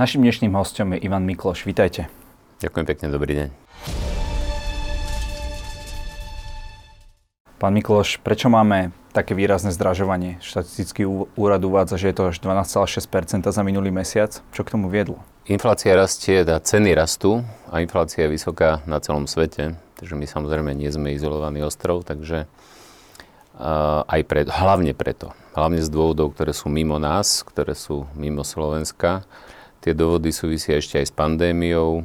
Našim dnešným hostom je Ivan Mikloš. Vítajte. Ďakujem pekne, dobrý deň. Pán Mikloš, prečo máme také výrazné zdražovanie? Štatistický úrad uvádza, že je to až 12,6% za minulý mesiac. Čo k tomu viedlo? Inflácia rastie, teda ceny rastú a inflácia je vysoká na celom svete. Takže my samozrejme nie sme izolovaný ostrov, takže uh, aj pre, hlavne preto. Hlavne z dôvodov, ktoré sú mimo nás, ktoré sú mimo Slovenska. Tie dôvody súvisia ešte aj s pandémiou,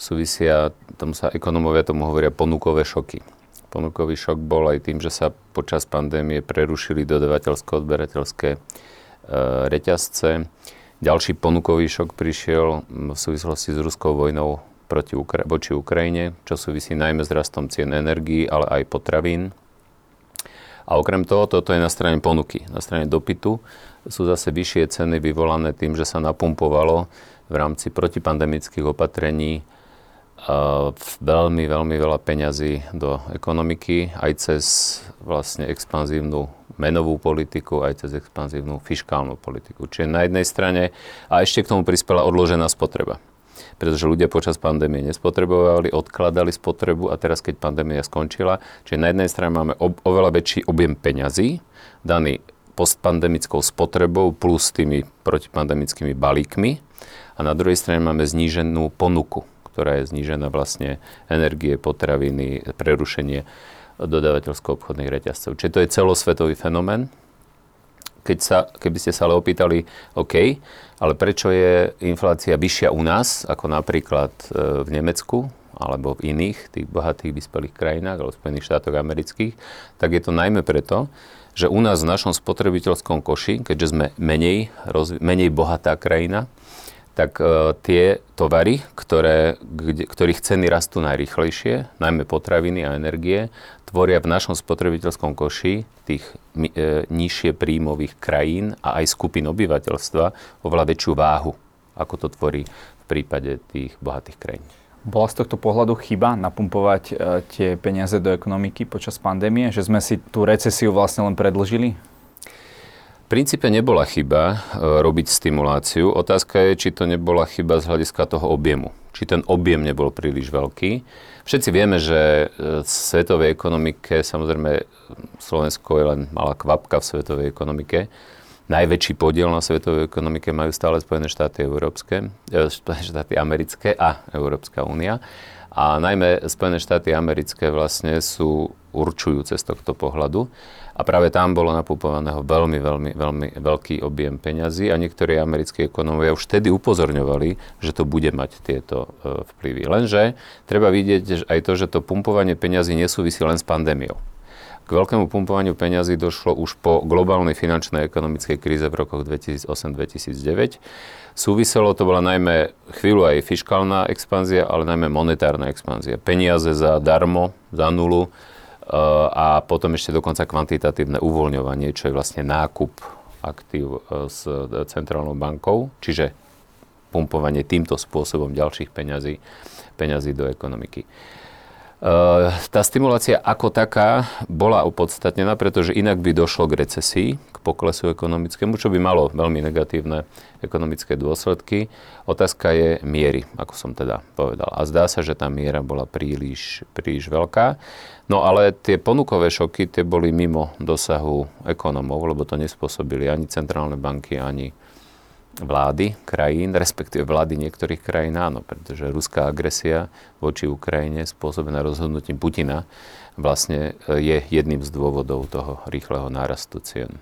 súvisia, tomu sa ekonomovia tomu hovoria ponukové šoky. Ponukový šok bol aj tým, že sa počas pandémie prerušili dodavateľsko-odberateľské e, reťazce. Ďalší ponukový šok prišiel v súvislosti s ruskou vojnou proti Ukra- voči Ukrajine, čo súvisí najmä s rastom cien energií, ale aj potravín. A okrem toho, toto je na strane ponuky. Na strane dopytu sú zase vyššie ceny vyvolané tým, že sa napumpovalo v rámci protipandemických opatrení veľmi, veľmi veľa peňazí do ekonomiky, aj cez vlastne expanzívnu menovú politiku, aj cez expanzívnu fiskálnu politiku. Čiže na jednej strane, a ešte k tomu prispela odložená spotreba. Pretože ľudia počas pandémie nespotrebovali, odkladali spotrebu a teraz, keď pandémia skončila, čiže na jednej strane máme o, oveľa väčší objem peňazí, daný postpandemickou spotrebou plus tými protipandemickými balíkmi a na druhej strane máme zníženú ponuku ktorá je znížená vlastne energie, potraviny, prerušenie dodávateľsko-obchodných reťazcov. Čiže to je celosvetový fenomén. Keď sa, keby ste sa ale opýtali, OK, ale prečo je inflácia vyššia u nás, ako napríklad e, v Nemecku, alebo v iných, tých bohatých vyspelých krajinách, alebo v Spojených štátoch amerických, tak je to najmä preto, že u nás v našom spotrebiteľskom koši, keďže sme menej, rozvi- menej bohatá krajina, tak uh, tie tovary, ktoré, kde, ktorých ceny rastú najrychlejšie, najmä potraviny a energie, tvoria v našom spotrebiteľskom koši tých e, nižšie príjmových krajín a aj skupín obyvateľstva oveľa väčšiu váhu, ako to tvorí v prípade tých bohatých krajín. Bola z tohto pohľadu chyba napumpovať e, tie peniaze do ekonomiky počas pandémie, že sme si tú recesiu vlastne len predlžili? princípe nebola chyba e, robiť stimuláciu. Otázka je, či to nebola chyba z hľadiska toho objemu. Či ten objem nebol príliš veľký. Všetci vieme, že e, v svetovej ekonomike, samozrejme Slovensko je len malá kvapka v svetovej ekonomike, najväčší podiel na svetovej ekonomike majú stále Spojené štáty európske, e, Spojené štáty americké a Európska únia. A najmä Spojené štáty americké vlastne sú určujúce z tohto pohľadu. A práve tam bolo napúpovaného veľmi, veľmi, veľmi veľký objem peňazí a niektorí americkí ekonómovia už vtedy upozorňovali, že to bude mať tieto e, vplyvy. Lenže treba vidieť aj to, že to pumpovanie peňazí nesúvisí len s pandémiou. K veľkému pumpovaniu peňazí došlo už po globálnej finančnej a ekonomickej kríze v rokoch 2008-2009. Súviselo to bola najmä chvíľu aj fiskálna expanzia, ale najmä monetárna expanzia. Peniaze za darmo, za nulu, a potom ešte dokonca kvantitatívne uvoľňovanie, čo je vlastne nákup aktív e, s centrálnou bankou, čiže pumpovanie týmto spôsobom ďalších peňazí, peňazí do ekonomiky. Uh, tá stimulácia ako taká bola opodstatnená, pretože inak by došlo k recesii, k poklesu ekonomickému, čo by malo veľmi negatívne ekonomické dôsledky. Otázka je miery, ako som teda povedal. A zdá sa, že tá miera bola príliš, príliš veľká. No ale tie ponukové šoky, tie boli mimo dosahu ekonomov, lebo to nespôsobili ani centrálne banky, ani vlády krajín, respektíve vlády niektorých krajín áno, pretože ruská agresia voči Ukrajine spôsobená rozhodnutím Putina vlastne e, je jedným z dôvodov toho rýchleho nárastu cien.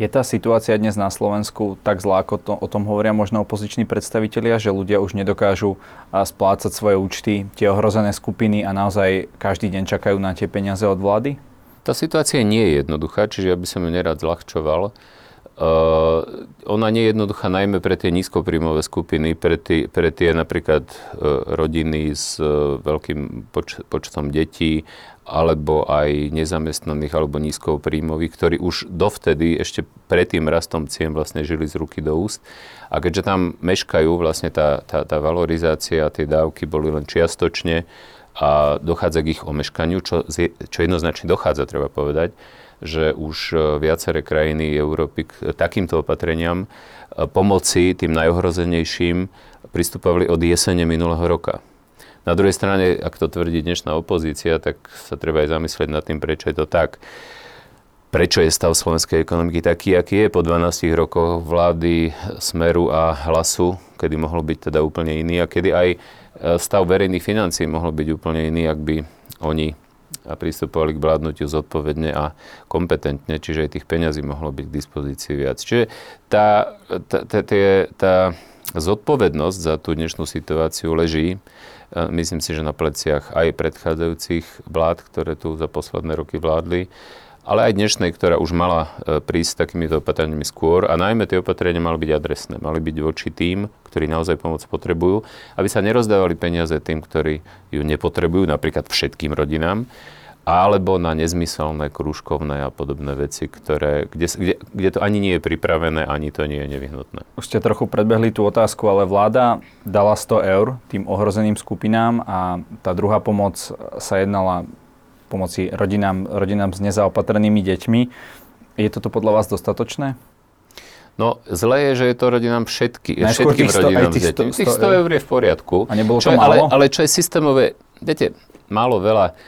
Je tá situácia dnes na Slovensku tak zlá, ako to, o tom hovoria možno opoziční predstavitelia, že ľudia už nedokážu splácať svoje účty, tie ohrozené skupiny a naozaj každý deň čakajú na tie peniaze od vlády? Tá situácia nie je jednoduchá, čiže ja by som ju nerad zľahčoval. Uh, ona nie je jednoduchá najmä pre tie nízkopríjmové skupiny, pre, tie, pre tie napríklad uh, rodiny s uh, veľkým poč- počtom detí alebo aj nezamestnaných alebo nízkopríjmových, ktorí už dovtedy ešte pred tým rastom cien vlastne žili z ruky do úst. A keďže tam meškajú vlastne tá, tá, tá valorizácia, tie dávky boli len čiastočne a dochádza k ich omeškaniu, čo, čo jednoznačne dochádza, treba povedať, že už e, viaceré krajiny Európy k takýmto opatreniam e, pomoci tým najohrozenejším pristupovali od jesene minulého roka. Na druhej strane, ak to tvrdí dnešná opozícia, tak sa treba aj zamyslieť nad tým, prečo je to tak. Prečo je stav slovenskej ekonomiky taký, aký je po 12 rokoch vlády Smeru a Hlasu, kedy mohol byť teda úplne iný a kedy aj e, stav verejných financií mohol byť úplne iný, ak by oni pristupovali k vládnutiu zodpovedne a kompetentne, čiže aj tých peňazí mohlo byť k dispozícii viac. Čiže tá, tá, tá, tá zodpovednosť za tú dnešnú situáciu leží, myslím si, že na pleciach aj predchádzajúcich vlád, ktoré tu za posledné roky vládli, ale aj dnešnej, ktorá už mala e, prísť takýmito opatreniami skôr. A najmä tie opatrenia mali byť adresné, mali byť voči tým, ktorí naozaj pomoc potrebujú, aby sa nerozdávali peniaze tým, ktorí ju nepotrebujú, napríklad všetkým rodinám, alebo na nezmyselné krúžkovné a podobné veci, ktoré, kde, kde, kde to ani nie je pripravené, ani to nie je nevyhnutné. Už ste trochu predbehli tú otázku, ale vláda dala 100 eur tým ohrozeným skupinám a tá druhá pomoc sa jednala pomoci rodinám, rodinám s nezaopatrenými deťmi. Je toto podľa vás dostatočné? No, zle je, že je to rodinám všetky, všetkým rodinám s deťmi. Tých 100 eur je v poriadku. A nebolo čo to málo? Ale, ale čo je systémové, viete, málo, veľa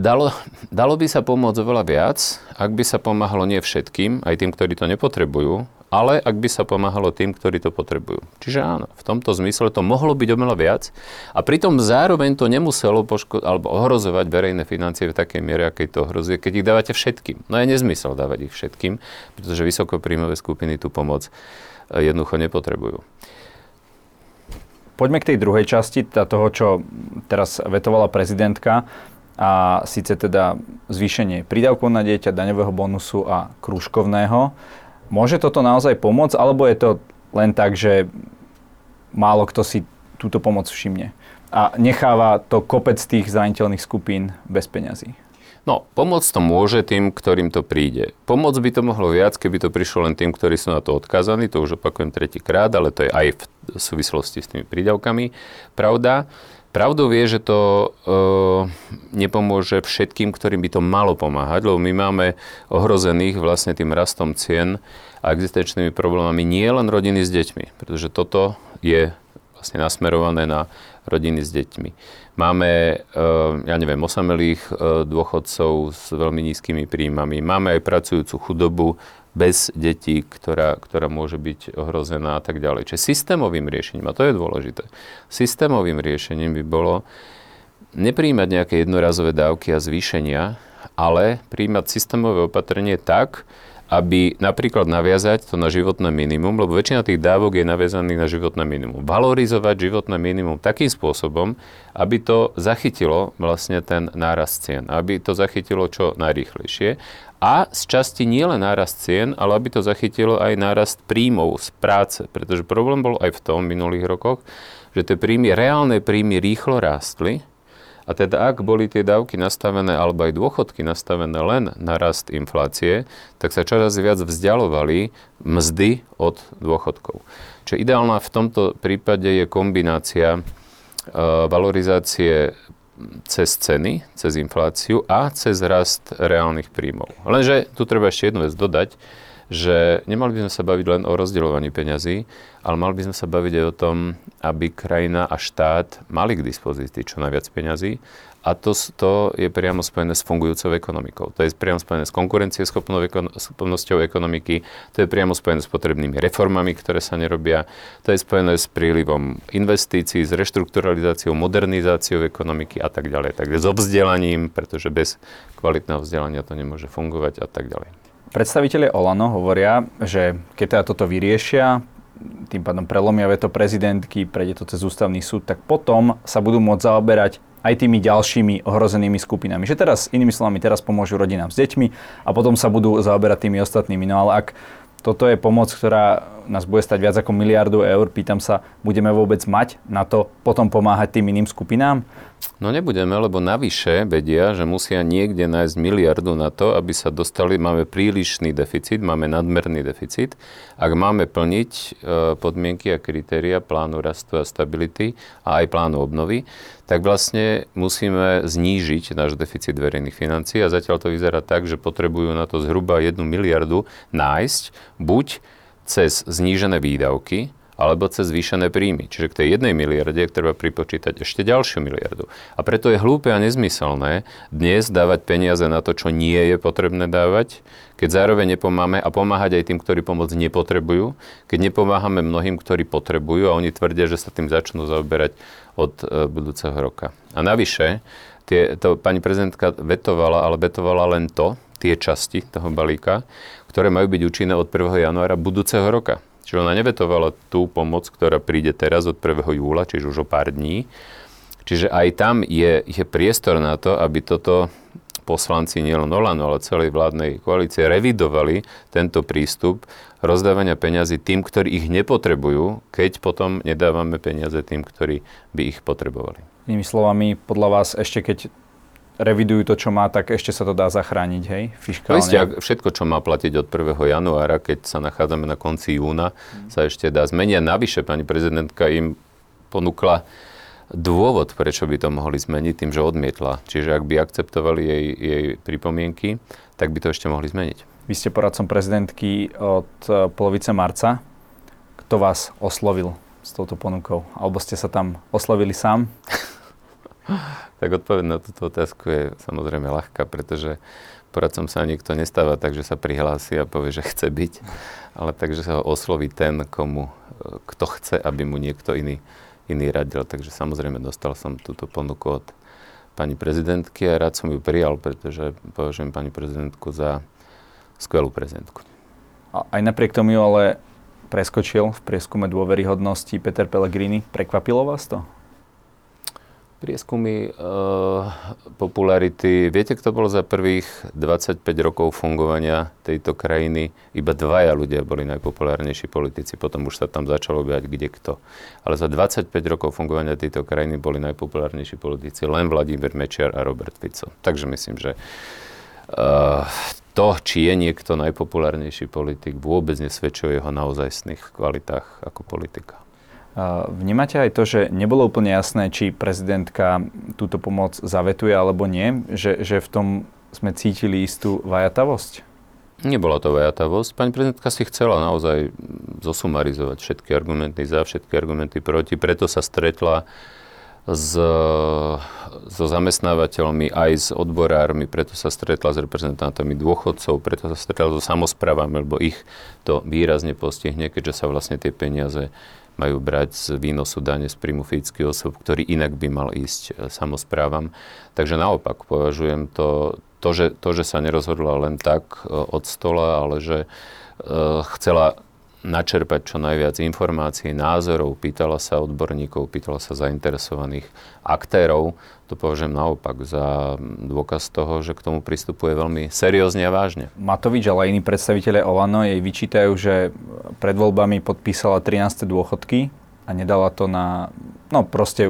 Dalo, dalo by sa pomôcť oveľa viac, ak by sa pomáhalo nie všetkým, aj tým, ktorí to nepotrebujú, ale ak by sa pomáhalo tým, ktorí to potrebujú. Čiže áno, v tomto zmysle to mohlo byť oveľa viac a pritom zároveň to nemuselo poško- alebo ohrozovať verejné financie v takej miere, akej to ohrozuje, keď ich dávate všetkým. No je nezmysel dávať ich všetkým, pretože vysokopríjmové skupiny tú pomoc eh, jednoducho nepotrebujú. Poďme k tej druhej časti toho, čo teraz vetovala prezidentka a síce teda zvýšenie prídavkov na dieťa, daňového bonusu a krúžkovného. Môže toto naozaj pomôcť, alebo je to len tak, že málo kto si túto pomoc všimne a necháva to kopec tých zraniteľných skupín bez peňazí? No, pomôcť to môže tým, ktorým to príde. Pomôcť by to mohlo viac, keby to prišlo len tým, ktorí sú na to odkázaní, to už opakujem tretíkrát, ale to je aj v súvislosti s tými prídavkami. Pravda, Pravdou je, že to e, nepomôže všetkým, ktorým by to malo pomáhať, lebo my máme ohrozených vlastne tým rastom cien a existenčnými problémami nie len rodiny s deťmi, pretože toto je vlastne nasmerované na rodiny s deťmi. Máme, e, ja neviem, osamelých e, dôchodcov s veľmi nízkymi príjmami, máme aj pracujúcu chudobu, bez detí, ktorá, ktorá môže byť ohrozená a tak ďalej. Čiže systémovým riešením, a to je dôležité, systémovým riešením by bolo nepríjmať nejaké jednorazové dávky a zvýšenia, ale príjmať systémové opatrenie tak, aby napríklad naviazať to na životné minimum, lebo väčšina tých dávok je naviazaných na životné minimum. Valorizovať životné minimum takým spôsobom, aby to zachytilo vlastne ten nárast cien, aby to zachytilo čo najrýchlejšie a z časti nie len nárast cien, ale aby to zachytilo aj nárast príjmov z práce. Pretože problém bol aj v tom v minulých rokoch, že tie príjmy, reálne príjmy rýchlo rástli a teda ak boli tie dávky nastavené alebo aj dôchodky nastavené len na rast inflácie, tak sa čoraz viac vzdialovali mzdy od dôchodkov. Čiže ideálna v tomto prípade je kombinácia uh, valorizácie cez ceny, cez infláciu a cez rast reálnych príjmov. Lenže tu treba ešte jednu vec dodať, že nemali by sme sa baviť len o rozdeľovaní peňazí, ale mali by sme sa baviť aj o tom, aby krajina a štát mali k dispozícii čo najviac peňazí a to, to je priamo spojené s fungujúcou ekonomikou. To je priamo spojené s konkurencieschopnosťou ekonomiky, to je priamo spojené s potrebnými reformami, ktoré sa nerobia, to je spojené s prílivom investícií, s reštrukturalizáciou, modernizáciou ekonomiky a tak ďalej. Takže s obvzdelaním, pretože bez kvalitného vzdelania to nemôže fungovať a tak ďalej. Predstavitelia Olano hovoria, že keď teda toto vyriešia, tým pádom prelomia veto prezidentky, prejde to cez ústavný súd, tak potom sa budú môcť zaoberať aj tými ďalšími ohrozenými skupinami. Že teraz, inými slovami, teraz pomôžu rodinám s deťmi a potom sa budú zaoberať tými ostatnými. No ale ak toto je pomoc, ktorá nás bude stať viac ako miliardu eur. Pýtam sa, budeme vôbec mať na to potom pomáhať tým iným skupinám? No nebudeme, lebo navyše vedia, že musia niekde nájsť miliardu na to, aby sa dostali, máme prílišný deficit, máme nadmerný deficit. Ak máme plniť e, podmienky a kritéria plánu rastu a stability a aj plánu obnovy, tak vlastne musíme znížiť náš deficit verejných financií a zatiaľ to vyzerá tak, že potrebujú na to zhruba jednu miliardu nájsť buď cez znížené výdavky, alebo cez zvýšené príjmy. Čiže k tej jednej miliarde treba pripočítať ešte ďalšiu miliardu. A preto je hlúpe a nezmyselné dnes dávať peniaze na to, čo nie je potrebné dávať, keď zároveň nepomáhame a pomáhať aj tým, ktorí pomoc nepotrebujú, keď nepomáhame mnohým, ktorí potrebujú a oni tvrdia, že sa tým začnú zaoberať od e, budúceho roka. A navyše, tie, to pani prezidentka vetovala, ale vetovala len to, tie časti toho balíka, ktoré majú byť účinné od 1. januára budúceho roka. Čiže ona nevetovala tú pomoc, ktorá príde teraz od 1. júla, čiže už o pár dní. Čiže aj tam je, je priestor na to, aby toto poslanci nielen Olano, ale celej vládnej koalície revidovali tento prístup rozdávania peňazí tým, ktorí ich nepotrebujú, keď potom nedávame peniaze tým, ktorí by ich potrebovali. Inými slovami, podľa vás ešte keď revidujú to, čo má, tak ešte sa to dá zachrániť, hej, fiskálne. Isté, všetko, čo má platiť od 1. januára, keď sa nachádzame na konci júna, hmm. sa ešte dá zmeniť. Navyše, pani prezidentka im ponúkla dôvod, prečo by to mohli zmeniť tým, že odmietla. Čiže ak by akceptovali jej, jej pripomienky, tak by to ešte mohli zmeniť. Vy ste poradcom prezidentky od e, polovice marca. Kto vás oslovil s touto ponukou? Alebo ste sa tam oslovili sám? tak odpoveď na túto otázku je samozrejme ľahká, pretože poradcom sa niekto nestáva tak, že sa prihlási a povie, že chce byť, ale takže sa ho osloví ten, komu, e, kto chce, aby mu niekto iný iný radil. Takže samozrejme dostal som túto ponuku od pani prezidentky a rád som ju prijal, pretože považujem pani prezidentku za skvelú prezidentku. A aj napriek tomu ale preskočil v prieskume dôveryhodnosti Peter Pellegrini. Prekvapilo vás to? Prieskumy e, popularity. Viete, kto bol za prvých 25 rokov fungovania tejto krajiny? Iba dvaja ľudia boli najpopulárnejší politici, potom už sa tam začalo objať kde kto. Ale za 25 rokov fungovania tejto krajiny boli najpopulárnejší politici len Vladimír Mečiar a Robert Fico. Takže myslím, že e, to, či je niekto najpopulárnejší politik, vôbec nesvedčuje o jeho naozajstných kvalitách ako politika. Vnímate aj to, že nebolo úplne jasné, či prezidentka túto pomoc zavetuje alebo nie? Že, že v tom sme cítili istú vajatavosť? Nebola to vajatavosť. Pani prezidentka si chcela naozaj zosumarizovať všetky argumenty za, všetky argumenty proti. Preto sa stretla s, so zamestnávateľmi, aj s odborármi, preto sa stretla s reprezentantami dôchodcov, preto sa stretla so samozprávami, lebo ich to výrazne postihne, keďže sa vlastne tie peniaze majú brať z výnosu dane z príjmu fyzických osob, ktorý inak by mal ísť e, samozprávam. Takže naopak považujem to, to, že, to, že sa nerozhodla len tak e, od stola, ale že e, chcela načerpať čo najviac informácií, názorov, pýtala sa odborníkov, pýtala sa zainteresovaných aktérov. To považujem naopak za dôkaz toho, že k tomu pristupuje veľmi seriózne a vážne. Matovič, ale iní predstaviteľe Olano jej vyčítajú, že pred voľbami podpísala 13. dôchodky a nedala to na... No proste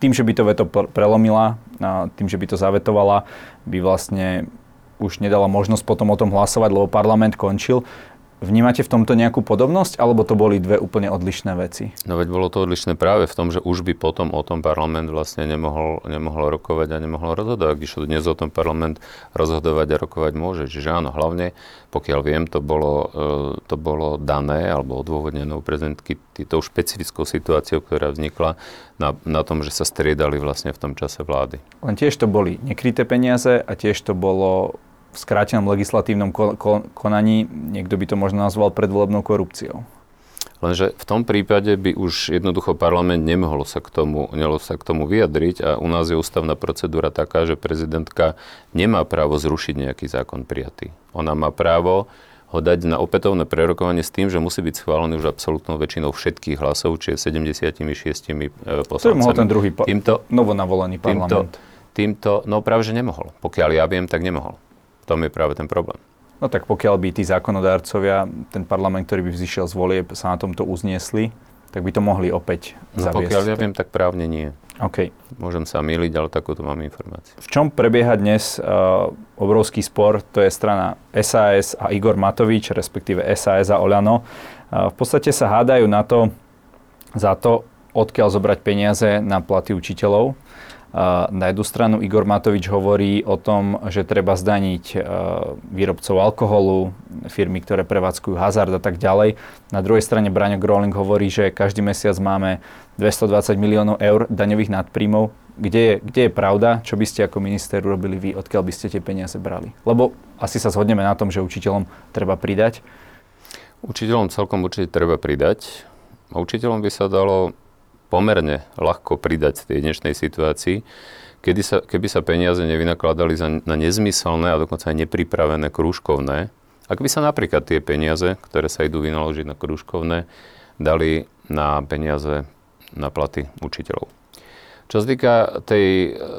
tým, že by to veto prelomila, a tým, že by to zavetovala, by vlastne už nedala možnosť potom o tom hlasovať, lebo parlament končil. Vnímate v tomto nejakú podobnosť, alebo to boli dve úplne odlišné veci? No veď bolo to odlišné práve v tom, že už by potom o tom parlament vlastne nemohol, nemohol rokovať a nemohol rozhodovať, když dnes o tom parlament rozhodovať a rokovať môže. Čiže áno, hlavne, pokiaľ viem, to bolo, e, to bolo dané alebo odôvodnené u prezidentky tou špecifickou situáciou, ktorá vznikla na, na tom, že sa striedali vlastne v tom čase vlády. Len tiež to boli nekryté peniaze a tiež to bolo v skrátenom legislatívnom konaní, niekto by to možno nazval predvolebnou korupciou. Lenže v tom prípade by už jednoducho parlament nemohol sa k tomu, nemohol sa k tomu vyjadriť a u nás je ústavná procedúra taká, že prezidentka nemá právo zrušiť nejaký zákon prijatý. Ona má právo ho dať na opätovné prerokovanie s tým, že musí byť schválený už absolútnou väčšinou všetkých hlasov, čiže 76 poslancami. To mohol ten druhý pa- týmto, novonavolený parlament. Týmto, týmto, no práve, že nemohol. Pokiaľ ja viem, tak nemohol. V tom je práve ten problém. No tak pokiaľ by tí zákonodárcovia, ten parlament, ktorý by vzýšiel z volieb, sa na tomto uzniesli, tak by to mohli opäť no, zaviesť. pokiaľ ja viem, tak právne nie. OK. Môžem sa miliť, ale takúto mám informáciu. V čom prebieha dnes uh, obrovský spor, to je strana SAS a Igor Matovič, respektíve SAS a Oľano. Uh, v podstate sa hádajú na to, za to, odkiaľ zobrať peniaze na platy učiteľov. Na jednu stranu Igor Matovič hovorí o tom, že treba zdaniť výrobcov alkoholu, firmy, ktoré prevádzkujú hazard a tak ďalej. Na druhej strane Braňo Groling hovorí, že každý mesiac máme 220 miliónov eur daňových nadpríjmov. Kde je, kde je pravda? Čo by ste ako minister urobili vy? Odkiaľ by ste tie peniaze brali? Lebo asi sa zhodneme na tom, že učiteľom treba pridať. Učiteľom celkom určite treba pridať. Učiteľom by sa dalo pomerne ľahko pridať v tej dnešnej situácii, kedy sa, keby sa peniaze nevynakladali za, na nezmyselné a dokonca aj nepripravené krúžkovné, ak by sa napríklad tie peniaze, ktoré sa idú vynaložiť na krúžkovné, dali na peniaze na platy učiteľov. Čo sa týka tej e,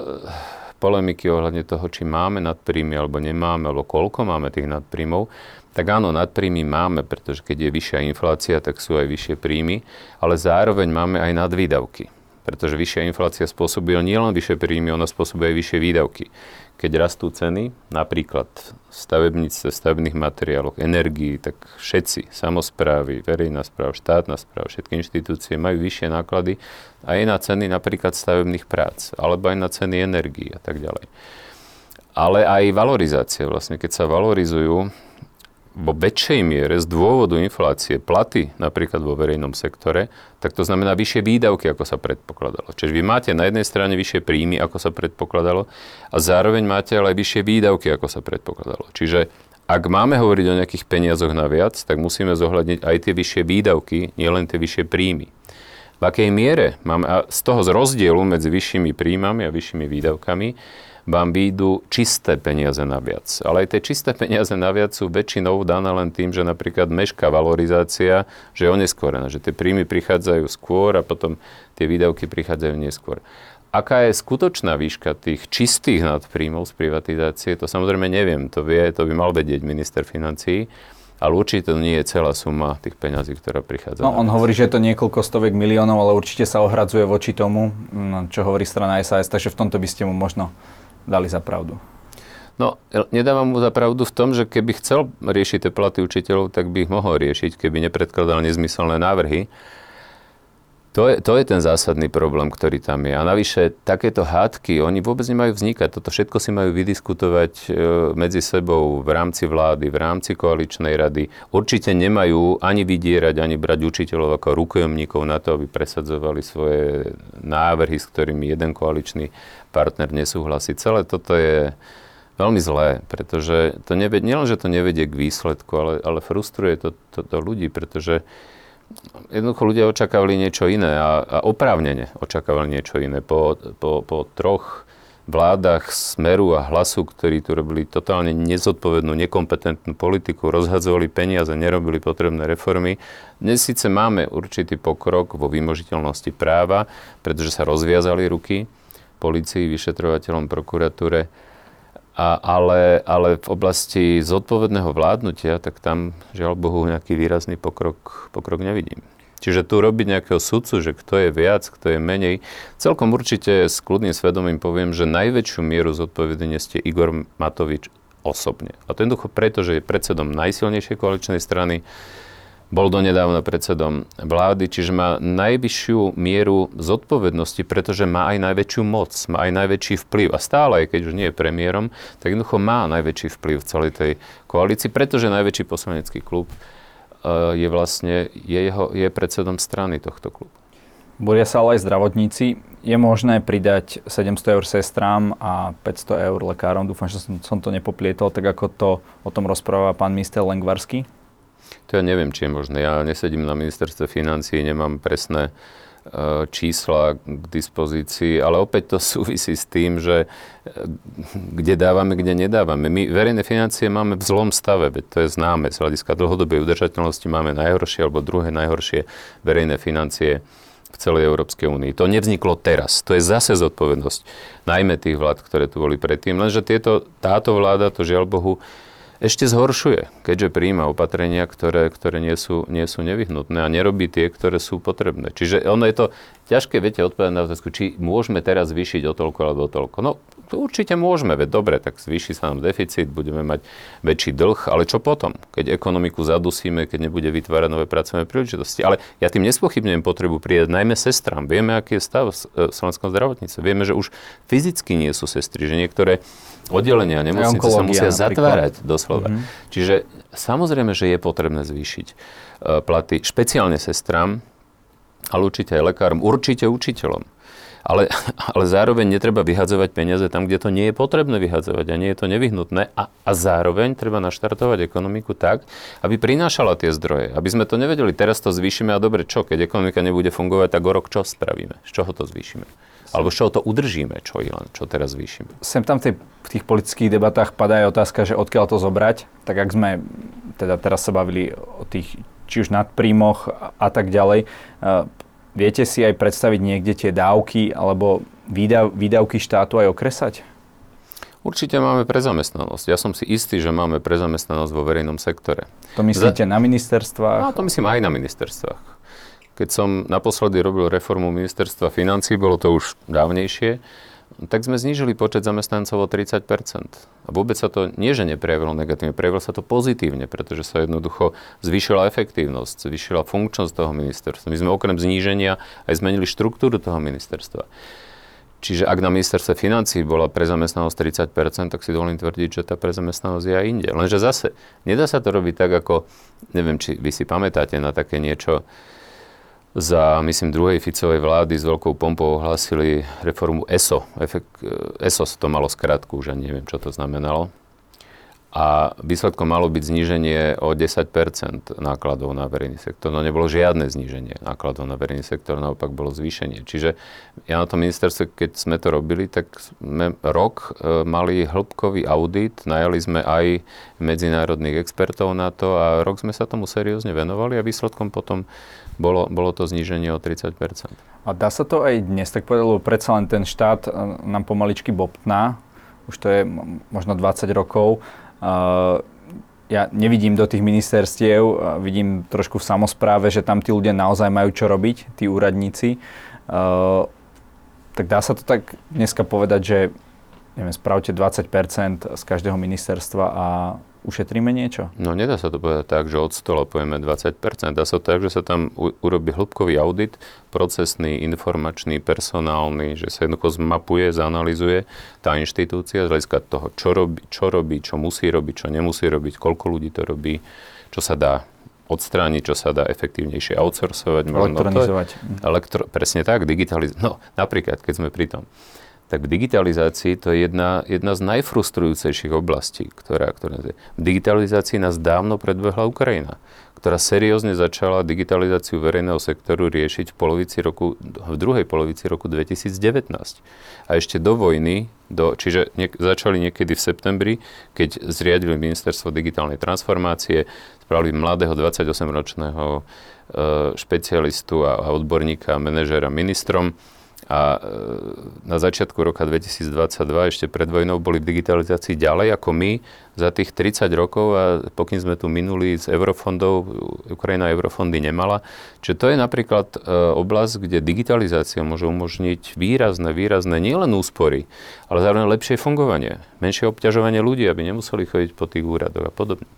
polemiky ohľadne toho, či máme nadpríjmy alebo nemáme, alebo koľko máme tých nadpríjmov, tak áno, nadpríjmy máme, pretože keď je vyššia inflácia, tak sú aj vyššie príjmy, ale zároveň máme aj nadvýdavky. Pretože vyššia inflácia spôsobuje nielen vyššie príjmy, ona spôsobuje aj vyššie výdavky. Keď rastú ceny, napríklad v stavebnice, stavebných materiáloch, energii, tak všetci, samozprávy, verejná správa, štátna správa, všetky inštitúcie majú vyššie náklady aj na ceny napríklad stavebných prác, alebo aj na ceny energii a tak ďalej. Ale aj valorizácia, vlastne keď sa valorizujú vo väčšej miere z dôvodu inflácie platy napríklad vo verejnom sektore, tak to znamená vyššie výdavky, ako sa predpokladalo. Čiže vy máte na jednej strane vyššie príjmy, ako sa predpokladalo, a zároveň máte ale aj vyššie výdavky, ako sa predpokladalo. Čiže ak máme hovoriť o nejakých peniazoch naviac, tak musíme zohľadniť aj tie vyššie výdavky, nielen tie vyššie príjmy. V akej miere máme, a z toho z rozdielu medzi vyššími príjmami a vyššími výdavkami, vám výjdu čisté peniaze naviac. Ale aj tie čisté peniaze naviac sú väčšinou dané len tým, že napríklad mešká valorizácia, že je oneskorená, že tie príjmy prichádzajú skôr a potom tie výdavky prichádzajú neskôr. Aká je skutočná výška tých čistých nadpríjmov z privatizácie, to samozrejme neviem, to vie, to by mal vedieť minister financií, ale určite to nie je celá suma tých peňazí, ktorá prichádza. No, on hovorí, že je to niekoľko stovek miliónov, ale určite sa ohradzuje voči tomu, no, čo hovorí strana SAS, takže v tomto by ste mu možno dali za pravdu? No, nedávam mu za pravdu v tom, že keby chcel riešiť tie platy učiteľov, tak by ich mohol riešiť, keby nepredkladal nezmyselné návrhy. To je, to je ten zásadný problém, ktorý tam je. A navyše, takéto hádky, oni vôbec nemajú vznikať. Toto všetko si majú vydiskutovať e, medzi sebou v rámci vlády, v rámci koaličnej rady. Určite nemajú ani vydierať, ani brať učiteľov ako rukojomníkov na to, aby presadzovali svoje návrhy, s ktorými jeden koaličný partner nesúhlasí. Celé toto je veľmi zlé, pretože to neved, nielen, že to nevedie k výsledku, ale, ale frustruje to, to, to ľudí, pretože jednoducho ľudia očakávali niečo iné a, a oprávnene očakávali niečo iné. Po, po, po troch vládach Smeru a Hlasu, ktorí tu robili totálne nezodpovednú, nekompetentnú politiku, rozhadzovali peniaze, nerobili potrebné reformy. Dnes síce máme určitý pokrok vo vymožiteľnosti práva, pretože sa rozviazali ruky policii, vyšetrovateľom, prokuratúre, a, ale, ale v oblasti zodpovedného vládnutia, tak tam, žiaľ Bohu, nejaký výrazný pokrok, pokrok nevidím. Čiže tu robiť nejakého sudcu, že kto je viac, kto je menej. Celkom určite s kľudným svedomím poviem, že najväčšiu mieru zodpovedenia ste Igor Matovič osobne. A to jednoducho preto, že je predsedom najsilnejšej koaličnej strany, bol donedávna predsedom vlády, čiže má najvyššiu mieru zodpovednosti, pretože má aj najväčšiu moc, má aj najväčší vplyv. A stále, keď už nie je premiérom, tak jednoducho má najväčší vplyv v celej tej koalícii, pretože najväčší poslanecký klub uh, je vlastne, je, jeho, je predsedom strany tohto klubu. Boria sa ale aj zdravotníci. Je možné pridať 700 eur sestrám a 500 eur lekárom? Dúfam, že som, som to nepoplietol, tak ako to o tom rozpráva pán minister Lengvarsky. To ja neviem, či je možné. Ja nesedím na ministerstve financií, nemám presné e, čísla k dispozícii, ale opäť to súvisí s tým, že e, kde dávame, kde nedávame. My verejné financie máme v zlom stave, veď to je známe. Z hľadiska dlhodobej udržateľnosti máme najhoršie alebo druhé najhoršie verejné financie v celej Európskej únii. To nevzniklo teraz. To je zase zodpovednosť najmä tých vlád, ktoré tu boli predtým. Lenže tieto, táto vláda to žiaľ Bohu ešte zhoršuje, keďže príjma opatrenia, ktoré, ktoré nie, sú, nie sú nevyhnutné a nerobí tie, ktoré sú potrebné. Čiže ono je to ťažké, viete, odpovedať na otázku, či môžeme teraz zvýšiť o toľko alebo o toľko. No, to určite môžeme, veď dobre, tak zvýši sa nám deficit, budeme mať väčší dlh, ale čo potom, keď ekonomiku zadusíme, keď nebude vytvárať nové pracovné príležitosti. Ale ja tým nespochybňujem potrebu prijať najmä sestram. Vieme, aký je stav v e, slovenskom zdravotníctve. Vieme, že už fyzicky nie sú sestry, že niektoré oddelenia nemocnice sa musia zatvárať doslova. Mm-hmm. Čiže samozrejme, že je potrebné zvýšiť uh, platy špeciálne sestram, ale určite aj lekárom, určite učiteľom. Ale, ale zároveň netreba vyhadzovať peniaze tam, kde to nie je potrebné vyhadzovať a nie je to nevyhnutné. A, a zároveň treba naštartovať ekonomiku tak, aby prinášala tie zdroje. Aby sme to nevedeli, teraz to zvýšime a dobre, čo? Keď ekonomika nebude fungovať, tak o rok čo spravíme? Z čoho to zvýšime? Alebo z čoho to udržíme, čo, len, čo teraz zvýšime? Sem tam v, tej, v tých politických debatách padá aj otázka, že odkiaľ to zobrať. Tak ak sme teda teraz sa bavili o tých či už nadprímoch a, a tak ďalej, uh, viete si aj predstaviť niekde tie dávky alebo výdav, výdavky štátu aj okresať? Určite máme prezamestnanosť. Ja som si istý, že máme prezamestnanosť vo verejnom sektore. To myslíte Za... na ministerstvách? No, to myslím aj na ministerstvách. Keď som naposledy robil reformu ministerstva financí, bolo to už dávnejšie, tak sme znížili počet zamestnancov o 30% A vôbec sa to nie, že neprejavilo negatívne, prejavilo sa to pozitívne, pretože sa jednoducho zvýšila efektívnosť, zvýšila funkčnosť toho ministerstva. My sme okrem zníženia aj zmenili štruktúru toho ministerstva. Čiže ak na ministerstve financí bola prezamestnanosť 30%, tak si dovolím tvrdiť, že tá prezamestnanosť je aj inde. Lenže zase, nedá sa to robiť tak, ako, neviem, či vy si pamätáte na také niečo, za, myslím, druhej Ficovej vlády s veľkou pompou ohlásili reformu ESO. Efekt, ESO to malo skratku, už ani neviem, čo to znamenalo. A výsledkom malo byť zníženie o 10% nákladov na verejný sektor. No nebolo žiadne zníženie nákladov na verejný sektor, naopak bolo zvýšenie. Čiže ja na tom ministerstve, keď sme to robili, tak sme rok e, mali hĺbkový audit, najali sme aj medzinárodných expertov na to a rok sme sa tomu seriózne venovali a výsledkom potom bolo, bolo to zníženie o 30% A dá sa to aj dnes tak povedať, lebo predsa len ten štát e, nám pomaličky bobtná, už to je možno 20 rokov. Uh, ja nevidím do tých ministerstiev, vidím trošku v samozpráve, že tam tí ľudia naozaj majú čo robiť, tí úradníci. Uh, tak dá sa to tak dneska povedať, že neviem, spravte 20% z každého ministerstva a ušetríme niečo? No nedá sa to povedať tak, že od stola pojeme 20%. Dá sa to tak, že sa tam u- urobí hĺbkový audit, procesný, informačný, personálny, že sa jednoducho zmapuje, zanalizuje tá inštitúcia z hľadiska toho, čo robí, čo robí, čo musí robiť, čo nemusí robiť, koľko ľudí to robí, čo sa dá odstrániť, čo sa dá efektívnejšie outsourcovať. Elektronizovať. Elektro, presne tak, digitalizovať. No, napríklad, keď sme pri tom tak v digitalizácii to je jedna, jedna z najfrustrujúcejších oblastí, ktorá, ktorá v digitalizácii nás dávno predbehla Ukrajina, ktorá seriózne začala digitalizáciu verejného sektoru riešiť v, polovici roku, v druhej polovici roku 2019. A ešte do vojny, do, čiže niek- začali niekedy v septembri, keď zriadili ministerstvo digitálnej transformácie, spravili mladého 28-ročného e, špecialistu a, a odborníka, manažera ministrom, a e, na začiatku roka 2022, ešte pred vojnou, boli v digitalizácii ďalej ako my za tých 30 rokov a pokým sme tu minuli z eurofondov, Ukrajina eurofondy nemala. Čiže to je napríklad e, oblasť, kde digitalizácia môže umožniť výrazné, výrazné nielen úspory, ale zároveň lepšie fungovanie, menšie obťažovanie ľudí, aby nemuseli chodiť po tých úradoch a podobne.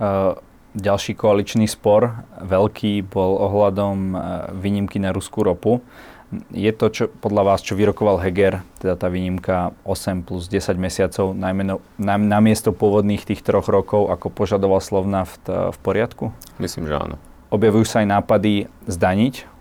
Uh, ďalší koaličný spor, veľký, bol ohľadom výnimky na ruskú ropu. Je to čo, podľa vás, čo vyrokoval Heger, teda tá výnimka 8 plus 10 mesiacov, najmä na, na, namiesto pôvodných tých troch rokov, ako požadoval Slovnaft v poriadku? Myslím, že áno. Objavujú sa aj nápady zdaniť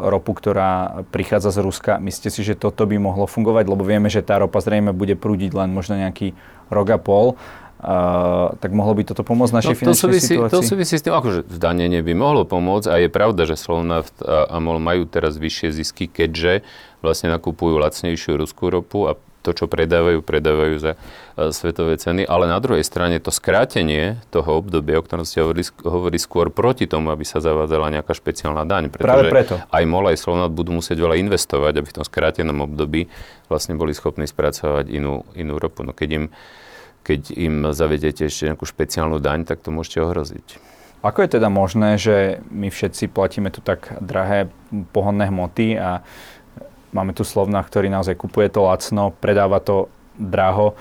ropu, ktorá prichádza z Ruska. Myslíte si, že toto by mohlo fungovať? Lebo vieme, že tá ropa zrejme bude prúdiť len možno nejaký rok a pol. Uh, tak mohlo by toto pomôcť našej no, finančnej súvisí, situácii? To súvisí s tým, akože zdanenie by mohlo pomôcť a je pravda, že Slovnaft a Amol majú teraz vyššie zisky, keďže vlastne nakupujú lacnejšiu ruskú ropu a to, čo predávajú, predávajú za svetové ceny. Ale na druhej strane to skrátenie toho obdobia, o ktorom ste hovorili, hovorí skôr proti tomu, aby sa zavádzala nejaká špeciálna daň. Pretože Práve preto. aj MOL, aj Slovnaft budú musieť veľa investovať, aby v tom skrátenom období vlastne boli schopní spracovať inú, inú ropu. No keď im keď im zavedete ešte nejakú špeciálnu daň, tak to môžete ohroziť. Ako je teda možné, že my všetci platíme tu tak drahé pohonné hmoty a máme tu Slovna, ktorý naozaj kupuje to lacno, predáva to draho.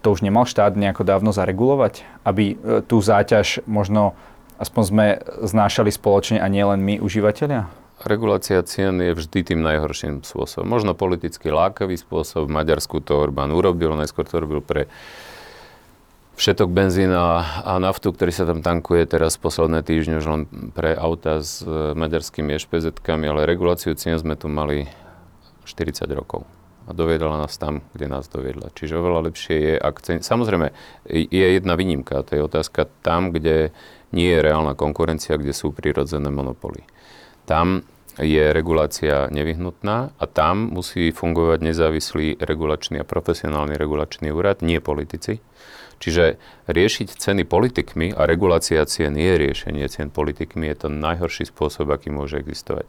To už nemal štát nejako dávno zaregulovať, aby uh, tú záťaž možno aspoň sme znášali spoločne a nie len my, užívateľia? Regulácia cien je vždy tým najhorším spôsobom. Možno politicky lákavý spôsob. V Maďarsku to Orbán urobil, najskôr to robil pre všetok benzína a naftu, ktorý sa tam tankuje teraz posledné týždne už len pre auta s e, maďarskými ešpezetkami, ale reguláciu cien sme tu mali 40 rokov a doviedla nás tam, kde nás doviedla. Čiže oveľa lepšie je, ak cen... Samozrejme, je jedna výnimka, to je otázka tam, kde nie je reálna konkurencia, kde sú prirodzené monopoly. Tam je regulácia nevyhnutná a tam musí fungovať nezávislý regulačný a profesionálny regulačný úrad, nie politici. Čiže riešiť ceny politikmi a regulácia cien je riešenie cien politikmi, je to najhorší spôsob, aký môže existovať.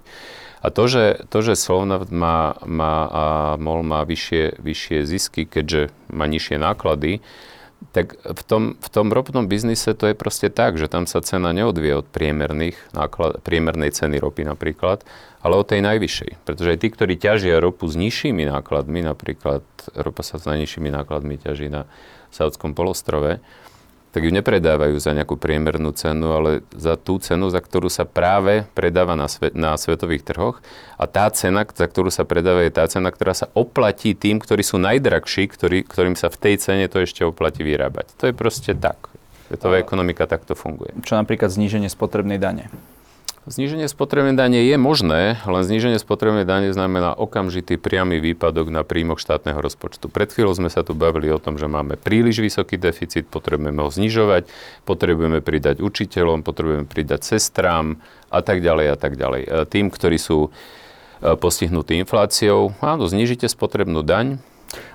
A to, že, to, že Slovnaft má, má a MOL má vyššie, vyššie zisky, keďže má nižšie náklady, tak v tom, v tom ropnom biznise to je proste tak, že tam sa cena neodvie od priemerných náklad, priemernej ceny ropy napríklad, ale od tej najvyššej. Pretože aj tí, ktorí ťažia ropu s nižšími nákladmi, napríklad ropa sa s najnižšími nákladmi ťaží na Saudskom polostrove, tak ju nepredávajú za nejakú priemernú cenu, ale za tú cenu, za ktorú sa práve predáva na, svet, na svetových trhoch. A tá cena, za ktorú sa predáva, je tá cena, ktorá sa oplatí tým, ktorí sú najdrahší, ktorý, ktorým sa v tej cene to ešte oplatí vyrábať. To je proste tak. Svetová ekonomika takto funguje. Čo napríklad zníženie spotrebnej dane? Zníženie spotrebnej dane je možné, len zníženie spotrebnej dane znamená okamžitý priamy výpadok na príjmoch štátneho rozpočtu. Pred chvíľou sme sa tu bavili o tom, že máme príliš vysoký deficit, potrebujeme ho znižovať, potrebujeme pridať učiteľom, potrebujeme pridať sestrám a tak ďalej a tak ďalej. E, tým, ktorí sú e, postihnutí infláciou, áno, znížite spotrebnú daň,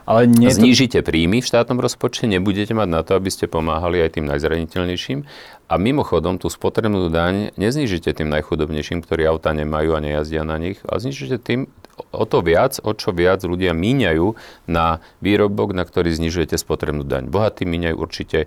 ale nie Znížite príjmy v štátnom rozpočte, nebudete mať na to, aby ste pomáhali aj tým najzraniteľnejším a mimochodom, tú spotrebnú daň neznižite tým najchudobnejším, ktorí auta nemajú a nejazdia na nich, ale znižite tým o to viac, o čo viac ľudia míňajú na výrobok, na ktorý znižujete spotrebnú daň. Bohatí míňajú určite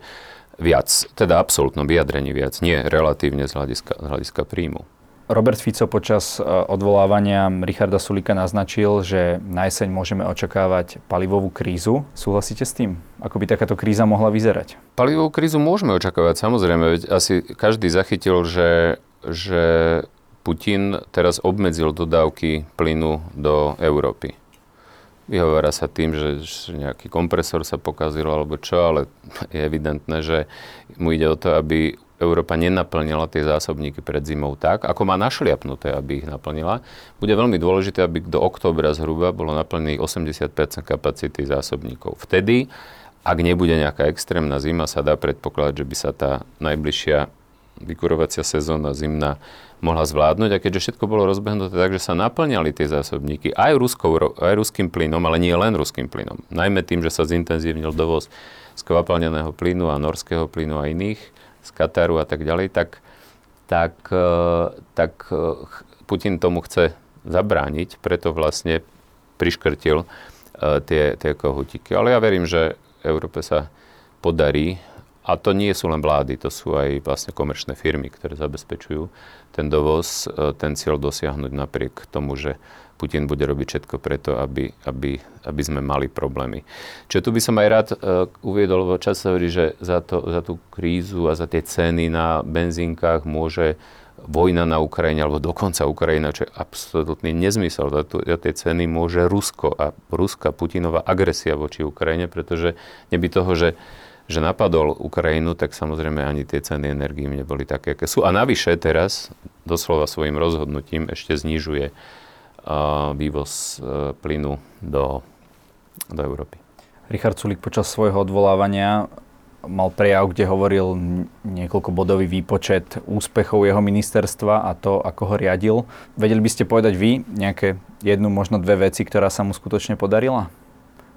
viac, teda absolútnom vyjadrení viac, nie relatívne z hľadiska, z hľadiska príjmu. Robert Fico počas e, odvolávania Richarda Sulika naznačil, že na jeseň môžeme očakávať palivovú krízu. Súhlasíte s tým? Ako by takáto kríza mohla vyzerať? Palivovú krízu môžeme očakávať, samozrejme. Veď asi každý zachytil, že, že Putin teraz obmedzil dodávky plynu do Európy. Vyhovára sa tým, že nejaký kompresor sa pokazil alebo čo, ale je evidentné, že mu ide o to, aby Európa nenaplnila tie zásobníky pred zimou tak, ako má našliapnuté, aby ich naplnila. Bude veľmi dôležité, aby do októbra zhruba bolo naplnených 80% kapacity zásobníkov. Vtedy, ak nebude nejaká extrémna zima, sa dá predpokladať, že by sa tá najbližšia vykurovacia sezóna zimná mohla zvládnuť. A keďže všetko bolo rozbehnuté tak, že sa naplňali tie zásobníky aj, ruskou, aj ruským plynom, ale nie len ruským plynom. Najmä tým, že sa zintenzívnil dovoz skvapalneného plynu a norského plynu a iných z Kataru a tak ďalej, tak, tak, e, tak e, Putin tomu chce zabrániť, preto vlastne priškrtil e, tie, tie kohutiky. Ale ja verím, že Európe sa podarí, a to nie sú len vlády, to sú aj vlastne komerčné firmy, ktoré zabezpečujú ten dovoz, ten cieľ dosiahnuť napriek tomu, že Putin bude robiť všetko preto, aby, aby, aby sme mali problémy. Čo tu by som aj rád uh, uviedol, lebo čas sa hovorí, že za, to, za tú krízu a za tie ceny na benzínkach môže vojna na Ukrajine, alebo dokonca Ukrajina, čo je absolútny nezmysel. Za, tu, za tie ceny môže Rusko a Ruska Putinová agresia voči Ukrajine, pretože neby toho, že že napadol Ukrajinu, tak samozrejme ani tie ceny energií neboli také, aké sú. A navyše teraz, doslova svojim rozhodnutím, ešte znižuje vývoz e, plynu do, do Európy. Richard Sulik počas svojho odvolávania mal prejav, kde hovoril niekoľko bodový výpočet úspechov jeho ministerstva a to, ako ho riadil. Vedeli by ste povedať vy nejaké jednu, možno dve veci, ktorá sa mu skutočne podarila?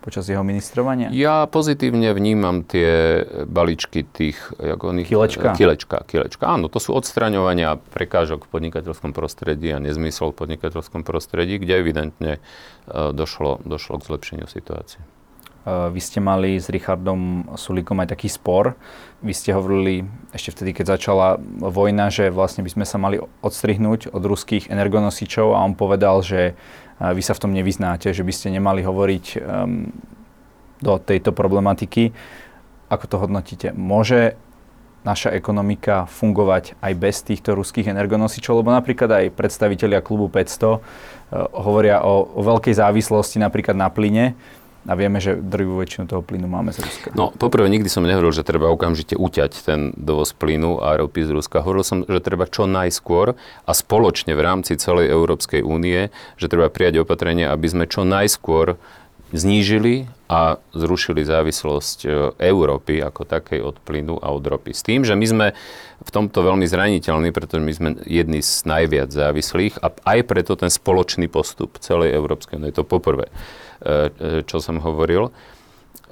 Počas jeho ministrovania? Ja pozitívne vnímam tie baličky tých... Ako oných, kilečka? Kilečka, kilečka. Áno, to sú odstraňovania prekážok v podnikateľskom prostredí a nezmysel v podnikateľskom prostredí, kde evidentne e, došlo, došlo k zlepšeniu situácie. vy ste mali s Richardom Sulíkom aj taký spor. Vy ste hovorili ešte vtedy, keď začala vojna, že vlastne by sme sa mali odstrihnúť od ruských energonosičov a on povedal, že vy sa v tom nevyznáte, že by ste nemali hovoriť um, do tejto problematiky. Ako to hodnotíte? Môže naša ekonomika fungovať aj bez týchto ruských energonosičov, lebo napríklad aj predstavitelia klubu 500 uh, hovoria o, o veľkej závislosti napríklad na plyne a vieme, že drvú väčšinu toho plynu máme z Ruska. No, poprvé nikdy som nehovoril, že treba okamžite uťať ten dovoz plynu a ropy z Ruska. Hovoril som, že treba čo najskôr a spoločne v rámci celej Európskej únie, že treba prijať opatrenia, aby sme čo najskôr znížili a zrušili závislosť e, Európy ako takej od plynu a od ropy. S tým, že my sme v tomto veľmi zraniteľní, pretože my sme jedni z najviac závislých a aj preto ten spoločný postup celej Európskej únie, to poprvé, čo som hovoril.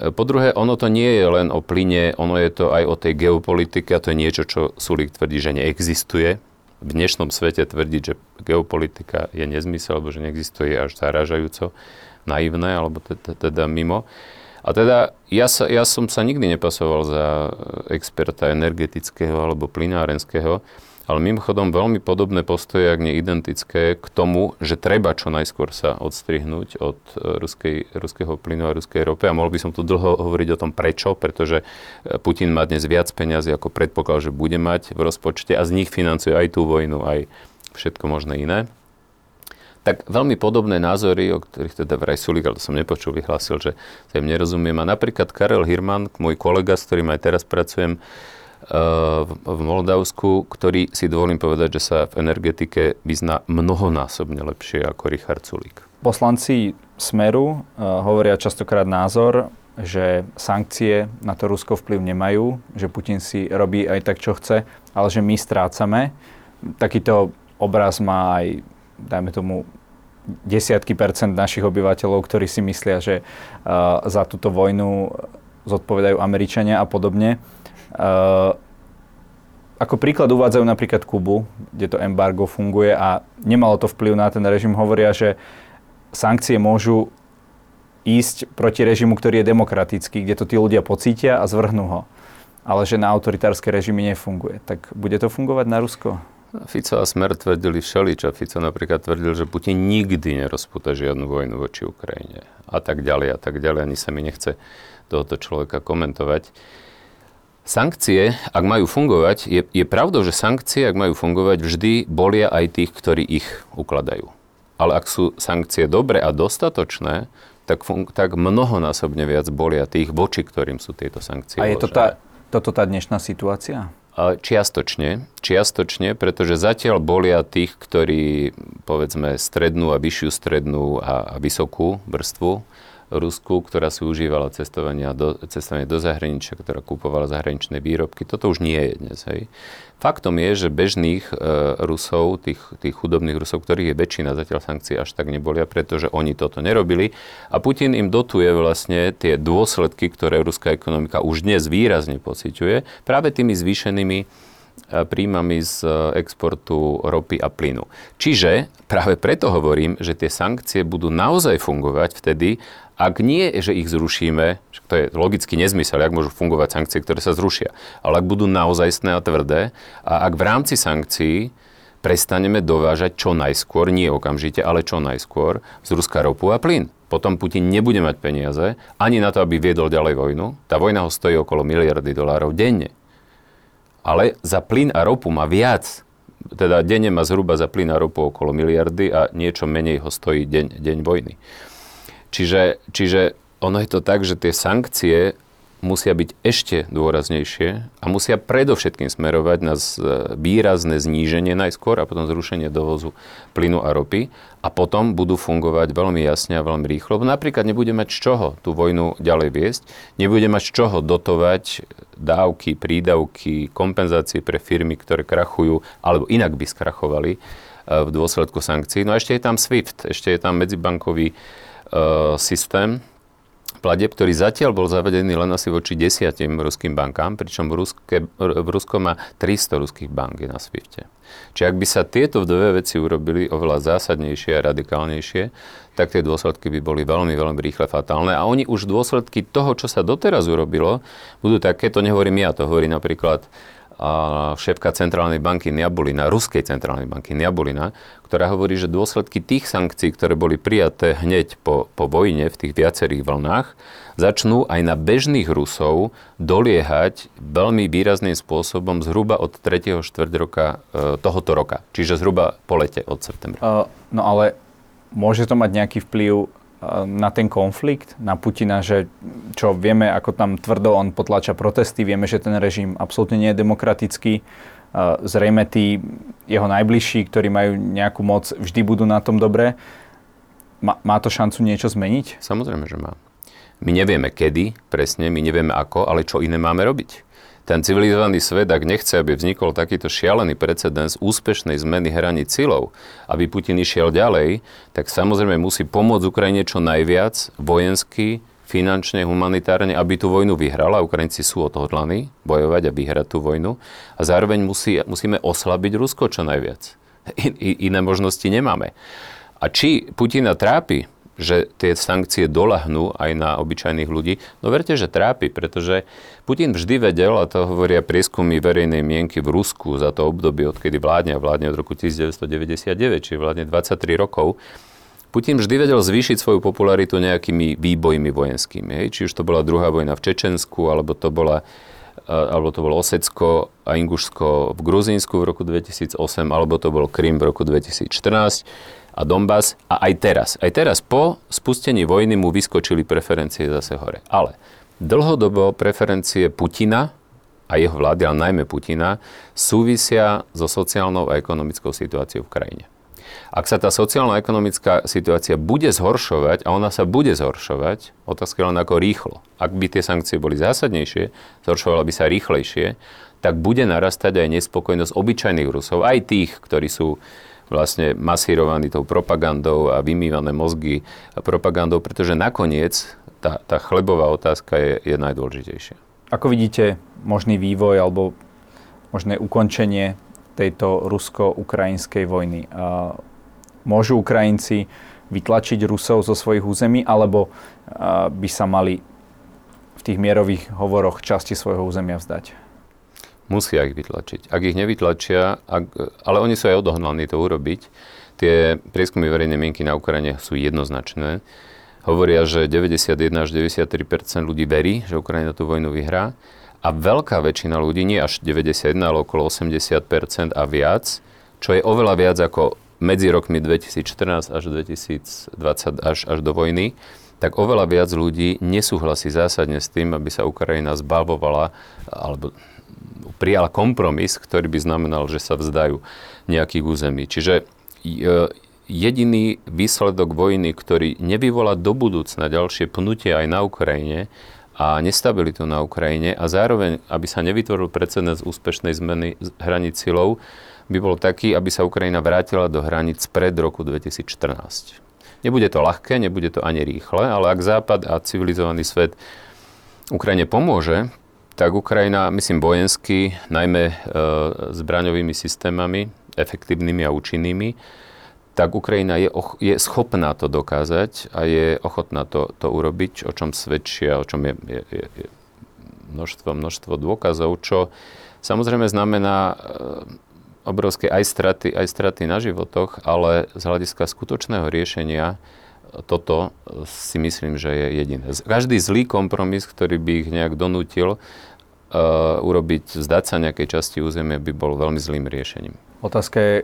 Po druhé, ono to nie je len o plyne, ono je to aj o tej geopolitike a to je niečo, čo Sulík tvrdí, že neexistuje. V dnešnom svete tvrdiť, že geopolitika je nezmysel, alebo že neexistuje až zarážajúco naivné, alebo teda mimo. A teda ja, sa, ja som sa nikdy nepasoval za experta energetického alebo plynárenského, ale mimochodom veľmi podobné postoje, ak nie identické, k tomu, že treba čo najskôr sa odstrihnúť od e, ruskej, ruského plynu a ruskej ropy. A mohol by som tu dlho hovoriť o tom prečo, pretože e, Putin má dnes viac peniazy, ako predpokladal, že bude mať v rozpočte a z nich financuje aj tú vojnu, aj všetko možné iné tak veľmi podobné názory, o ktorých teda vraj Sulik, ale to som nepočul, vyhlásil, že sa im nerozumiem. A napríklad Karel Hirman, môj kolega, s ktorým aj teraz pracujem v Moldavsku, ktorý si dovolím povedať, že sa v energetike vyzná mnohonásobne lepšie ako Richard Sulik. Poslanci Smeru uh, hovoria častokrát názor, že sankcie na to Rusko vplyv nemajú, že Putin si robí aj tak, čo chce, ale že my strácame. Takýto obraz má aj dajme tomu, desiatky percent našich obyvateľov, ktorí si myslia, že uh, za túto vojnu zodpovedajú Američania a podobne. Uh, ako príklad uvádzajú napríklad Kubu, kde to embargo funguje a nemalo to vplyv na ten režim. Hovoria, že sankcie môžu ísť proti režimu, ktorý je demokratický, kde to tí ľudia pocítia a zvrhnú ho. Ale že na autoritárske režimy nefunguje. Tak bude to fungovať na Rusko? Fico a Smer tvrdili všeličo. Fico napríklad tvrdil, že Putin nikdy nerozputa žiadnu vojnu voči Ukrajine. A tak ďalej, a tak ďalej. Ani sa mi nechce tohoto človeka komentovať. Sankcie, ak majú fungovať, je, je pravdou, že sankcie, ak majú fungovať, vždy bolia aj tých, ktorí ich ukladajú. Ale ak sú sankcie dobre a dostatočné, tak, fun- tak mnohonásobne viac bolia tých, voči ktorým sú tieto sankcie. A je to tá, toto tá dnešná situácia? Čiastočne, čiastočne, pretože zatiaľ bolia tých, ktorí povedzme strednú a vyššiu strednú a, a vysokú vrstvu Rusku, ktorá si užívala cestovanie do, cestovanie do zahraničia, ktorá kupovala zahraničné výrobky. Toto už nie je dnes. Hej. Faktom je, že bežných e, Rusov, tých, tých chudobných Rusov, ktorých je väčšina, zatiaľ sankcie až tak nebolia, pretože oni toto nerobili. A Putin im dotuje vlastne tie dôsledky, ktoré ruská ekonomika už dnes výrazne pociťuje, práve tými zvýšenými e, príjmami z e, exportu ropy a plynu. Čiže práve preto hovorím, že tie sankcie budú naozaj fungovať vtedy, ak nie, že ich zrušíme, to je logicky nezmysel, ak môžu fungovať sankcie, ktoré sa zrušia, ale ak budú naozajstné a tvrdé a ak v rámci sankcií prestaneme dovážať čo najskôr, nie okamžite, ale čo najskôr z Ruska ropu a plyn. Potom Putin nebude mať peniaze ani na to, aby viedol ďalej vojnu. Tá vojna ho stojí okolo miliardy dolárov denne. Ale za plyn a ropu má viac. Teda denne má zhruba za plyn a ropu okolo miliardy a niečo menej ho stojí deň, deň vojny. Čiže, čiže ono je to tak, že tie sankcie musia byť ešte dôraznejšie a musia predovšetkým smerovať na výrazné zníženie najskôr a potom zrušenie dovozu plynu a ropy a potom budú fungovať veľmi jasne a veľmi rýchlo. Lebo napríklad nebude mať z čoho tú vojnu ďalej viesť, nebude mať z čoho dotovať dávky, prídavky, kompenzácie pre firmy, ktoré krachujú alebo inak by skrachovali eh, v dôsledku sankcií. No a ešte je tam SWIFT, ešte je tam medzibankový E, systém, pladeb, ktorý zatiaľ bol zavedený len asi voči desiatim ruským bankám, pričom Ruske, Rusko má 300 ruských bank na Swifte. Čiže ak by sa tieto dve veci urobili oveľa zásadnejšie a radikálnejšie, tak tie dôsledky by boli veľmi, veľmi rýchle fatálne. A oni už dôsledky toho, čo sa doteraz urobilo, budú také, to nehovorím ja, to hovorí napríklad šéfka centrálnej banky Niabulina, ruskej centrálnej banky Niabulina, ktorá hovorí, že dôsledky tých sankcií, ktoré boli prijaté hneď po, po vojne v tých viacerých vlnách, začnú aj na bežných Rusov doliehať veľmi výrazným spôsobom zhruba od 3. štvrť roka e, tohoto roka, čiže zhruba po lete od septembra. Uh, no ale môže to mať nejaký vplyv na ten konflikt, na Putina, že čo vieme, ako tam tvrdo on potlača protesty, vieme, že ten režim absolútne nie je demokratický. Zrejme tí jeho najbližší, ktorí majú nejakú moc, vždy budú na tom dobre. Má, má to šancu niečo zmeniť? Samozrejme, že má. My nevieme kedy presne, my nevieme ako, ale čo iné máme robiť ten civilizovaný svet, ak nechce, aby vznikol takýto šialený precedens úspešnej zmeny hraníc silou, aby Putin išiel ďalej, tak samozrejme musí pomôcť Ukrajine čo najviac vojensky, finančne, humanitárne, aby tú vojnu vyhrala. Ukrajinci sú odhodlaní bojovať a vyhrať tú vojnu. A zároveň musí, musíme oslabiť Rusko čo najviac. I, iné možnosti nemáme. A či Putina trápi že tie sankcie dolahnú aj na obyčajných ľudí. No verte, že trápi, pretože Putin vždy vedel, a to hovoria prieskumy verejnej mienky v Rusku za to obdobie, odkedy vládne, a vládne od roku 1999, čiže vládne 23 rokov, Putin vždy vedel zvýšiť svoju popularitu nejakými výbojmi vojenskými. Hej? Či už to bola druhá vojna v Čečensku, alebo to bola alebo to bolo Osecko a Ingušsko v Gruzínsku v roku 2008, alebo to bol Krym v roku 2014 a Donbass a aj teraz. Aj teraz po spustení vojny mu vyskočili preferencie zase hore. Ale dlhodobo preferencie Putina a jeho vlády, ale najmä Putina, súvisia so sociálnou a ekonomickou situáciou v krajine. Ak sa tá sociálno-ekonomická situácia bude zhoršovať, a ona sa bude zhoršovať, otázka len ako rýchlo. Ak by tie sankcie boli zásadnejšie, zhoršovala by sa rýchlejšie, tak bude narastať aj nespokojnosť obyčajných Rusov, aj tých, ktorí sú vlastne masírovaní tou propagandou a vymývané mozgy propagandou, pretože nakoniec tá, tá chlebová otázka je, je najdôležitejšia. Ako vidíte možný vývoj alebo možné ukončenie tejto rusko-ukrajinskej vojny? Môžu Ukrajinci vytlačiť Rusov zo svojich území, alebo by sa mali v tých mierových hovoroch časti svojho územia vzdať? Musia ich vytlačiť. Ak ich nevytlačia, ak, ale oni sú aj odohnaní to urobiť, tie prieskumy verejnej mienky na Ukrajine sú jednoznačné. Hovoria, že 91 až 93% ľudí verí, že Ukrajina tú vojnu vyhrá. A veľká väčšina ľudí, nie až 91, ale okolo 80 a viac, čo je oveľa viac ako medzi rokmi 2014 až 2020 až, až do vojny, tak oveľa viac ľudí nesúhlasí zásadne s tým, aby sa Ukrajina zbavovala alebo prijala kompromis, ktorý by znamenal, že sa vzdajú nejakých území. Čiže e, jediný výsledok vojny, ktorý nevyvolá do budúcna ďalšie pnutie aj na Ukrajine a nestabilitu na Ukrajine a zároveň, aby sa nevytvoril precedens úspešnej zmeny hraníc silou, by bol taký, aby sa Ukrajina vrátila do hraníc pred roku 2014. Nebude to ľahké, nebude to ani rýchle, ale ak Západ a civilizovaný svet Ukrajine pomôže, tak Ukrajina, myslím vojensky, najmä e, zbraňovými systémami, efektívnymi a účinnými, tak Ukrajina je, och, je schopná to dokázať a je ochotná to, to urobiť, o čom svedčia, o čom je, je, je, je množstvo, množstvo dôkazov, čo samozrejme znamená e, obrovské aj straty, aj straty na životoch, ale z hľadiska skutočného riešenia toto si myslím, že je jediné. Každý zlý kompromis, ktorý by ich nejak donútil, urobiť, zdať sa nejakej časti územia by bol veľmi zlým riešením. Otázka je,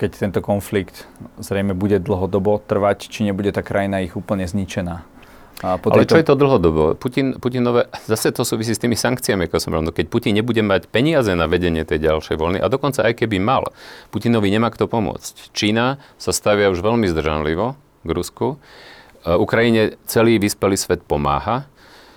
keď tento konflikt zrejme bude dlhodobo trvať, či nebude tá krajina ich úplne zničená. A po Ale čo je to dlhodobo? Putin, Putinové, zase to súvisí s tými sankciami, ako som hovoril. No keď Putin nebude mať peniaze na vedenie tej ďalšej voľny, a dokonca aj keby mal, Putinovi nemá kto pomôcť. Čína sa stavia už veľmi zdržanlivo k Rusku. Uh, Ukrajine celý vyspelý svet pomáha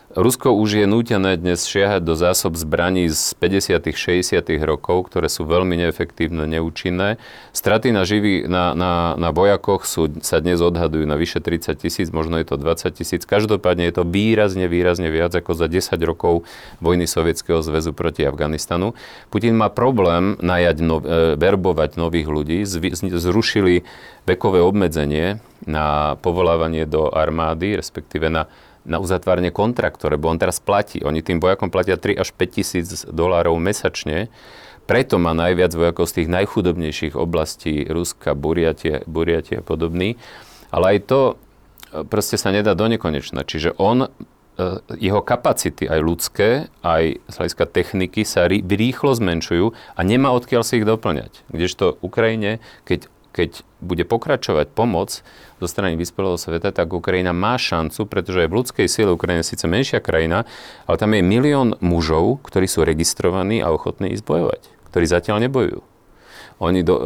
Rusko už je nútené dnes šiahať do zásob zbraní z 50 60 rokov, ktoré sú veľmi neefektívne, neúčinné. Straty na, živý, na, na, na vojakoch sú, sa dnes odhadujú na vyše 30 tisíc, možno je to 20 tisíc. Každopádne je to výrazne, výrazne viac ako za 10 rokov vojny Sovietskeho zväzu proti Afganistanu. Putin má problém najať nov, e, verbovať nových ľudí. Zrušili vekové obmedzenie na povolávanie do armády, respektíve na na uzatvárne kontraktov, lebo on teraz platí. Oni tým vojakom platia 3 až 5 tisíc dolárov mesačne. Preto má najviac vojakov z tých najchudobnejších oblastí Ruska, Buriatie, Buriatie a podobný. Ale aj to e, proste sa nedá do nekonečna. Čiže on, e, jeho kapacity, aj ľudské, aj z hľadiska techniky sa rýchlo zmenšujú a nemá odkiaľ si ich doplňať. Kdežto Ukrajine, keď keď bude pokračovať pomoc zo strany vyspelého sveta, tak Ukrajina má šancu, pretože aj v ľudskej sile Ukrajina je síce menšia krajina, ale tam je milión mužov, ktorí sú registrovaní a ochotní ísť bojovať, ktorí zatiaľ nebojujú. Oni do, e,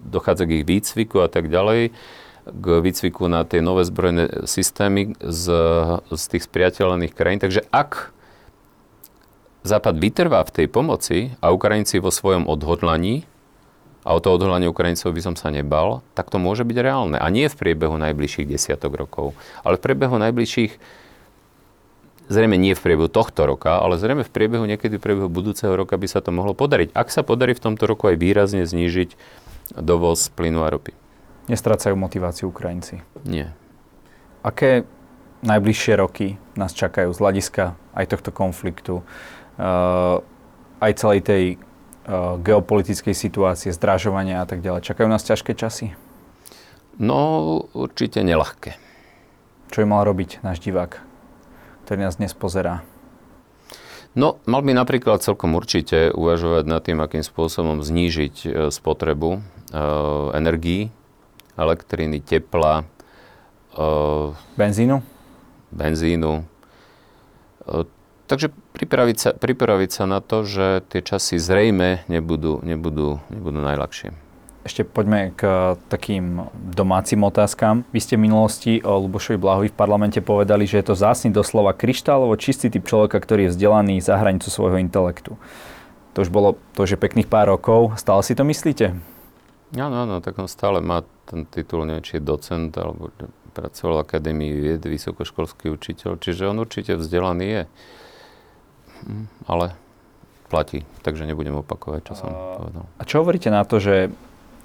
dochádza k ich výcviku a tak ďalej, k výcviku na tie nové zbrojné systémy z, z tých spriateľených krajín. Takže ak Západ vytrvá v tej pomoci a Ukrajinci vo svojom odhodlaní a o to odhodlanie Ukrajincov by som sa nebal, tak to môže byť reálne. A nie v priebehu najbližších desiatok rokov, ale v priebehu najbližších, zrejme nie v priebehu tohto roka, ale zrejme v priebehu niekedy v priebehu budúceho roka by sa to mohlo podariť. Ak sa podarí v tomto roku aj výrazne znížiť dovoz plynu a ropy. Nestrácajú motiváciu Ukrajinci? Nie. Aké najbližšie roky nás čakajú z hľadiska aj tohto konfliktu, uh, aj celej tej geopolitickej situácie, zdražovania a tak ďalej. Čakajú nás ťažké časy? No, určite nelahké. Čo by mal robiť náš divák, ktorý nás dnes pozerá? No, mal by napríklad celkom určite uvažovať nad tým, akým spôsobom znížiť e, spotrebu e, energií, elektriny, tepla, e, benzínu? Benzínu. E, Takže pripraviť sa, pripraviť sa na to, že tie časy zrejme nebudú, nebudú, nebudú najľahšie. Ešte poďme k takým domácim otázkam. Vy ste v minulosti o Lubošovi Blahovi v parlamente povedali, že je to zásny doslova kryštálovo čistý typ človeka, ktorý je vzdelaný za hranicu svojho intelektu. To už bolo to, že pekných pár rokov. Stále si to myslíte? Áno, áno, tak on stále má ten titul, neviem, či je docent, alebo pracoval v Akadémii vied, vysokoškolský učiteľ, čiže on určite vzdelaný je ale platí, takže nebudem opakovať, čo som povedal. A čo hovoríte na to, že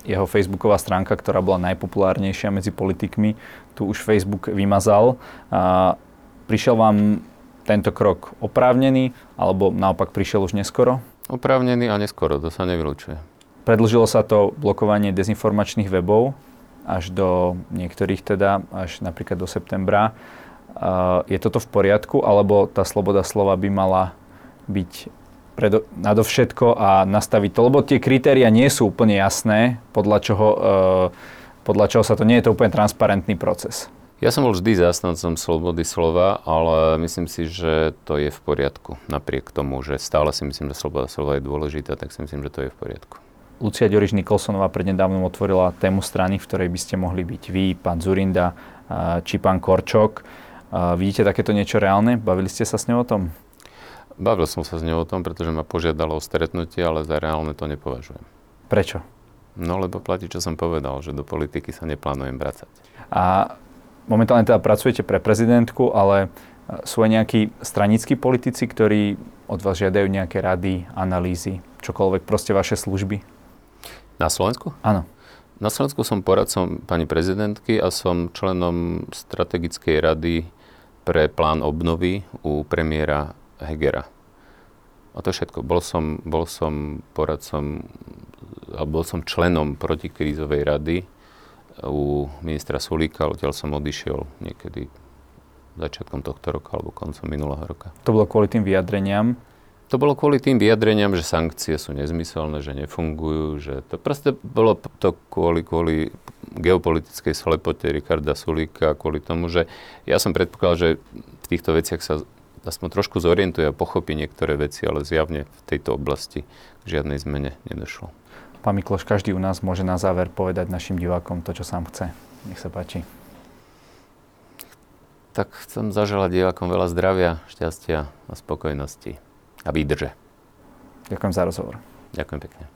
jeho facebooková stránka, ktorá bola najpopulárnejšia medzi politikmi, tu už Facebook vymazal. A prišiel vám tento krok oprávnený, alebo naopak prišiel už neskoro? Oprávnený a neskoro, to sa nevylučuje. Predlžilo sa to blokovanie dezinformačných webov až do niektorých teda, až napríklad do septembra. Je toto v poriadku, alebo tá sloboda slova by mala byť predo, nadovšetko a nastaviť to, lebo tie kritéria nie sú úplne jasné, podľa čoho, e, podľa čoho sa to nie je to úplne transparentný proces. Ja som bol vždy zástancom slobody slova, ale myslím si, že to je v poriadku. Napriek tomu, že stále si myslím, že sloboda slova je dôležitá, tak si myslím, že to je v poriadku. Lucia Ďoriš Nikolsonová prednedávnom otvorila tému strany, v ktorej by ste mohli byť vy, pán Zurinda e, či pán Korčok. E, vidíte takéto niečo reálne? Bavili ste sa s ňou o tom? Bavil som sa s ňou o tom, pretože ma požiadalo o stretnutie, ale za reálne to nepovažujem. Prečo? No lebo platí, čo som povedal, že do politiky sa neplánujem vracať. A momentálne teda pracujete pre prezidentku, ale e, sú aj nejakí stranickí politici, ktorí od vás žiadajú nejaké rady, analýzy, čokoľvek, proste vaše služby? Na Slovensku? Áno. Na Slovensku som poradcom pani prezidentky a som členom strategickej rady pre plán obnovy u premiéra Hegera. A to všetko. Bol som, bol som poradcom, alebo bol som členom protikrízovej rady u ministra Sulíka, odtiaľ som odišiel niekedy začiatkom tohto roka alebo koncom minulého roka. To bolo kvôli tým vyjadreniam? To bolo kvôli tým vyjadreniam, že sankcie sú nezmyselné, že nefungujú, že to proste bolo to kvôli, kvôli geopolitickej slepote Rikarda Sulíka, kvôli tomu, že ja som predpokladal, že v týchto veciach sa aspoň trošku zorientuje a pochopí niektoré veci, ale zjavne v tejto oblasti k žiadnej zmene nedošlo. Pán Mikloš, každý u nás môže na záver povedať našim divákom to, čo sám chce. Nech sa páči. Tak chcem zaželať divákom veľa zdravia, šťastia a spokojnosti a výdrže. Ďakujem za rozhovor. Ďakujem pekne.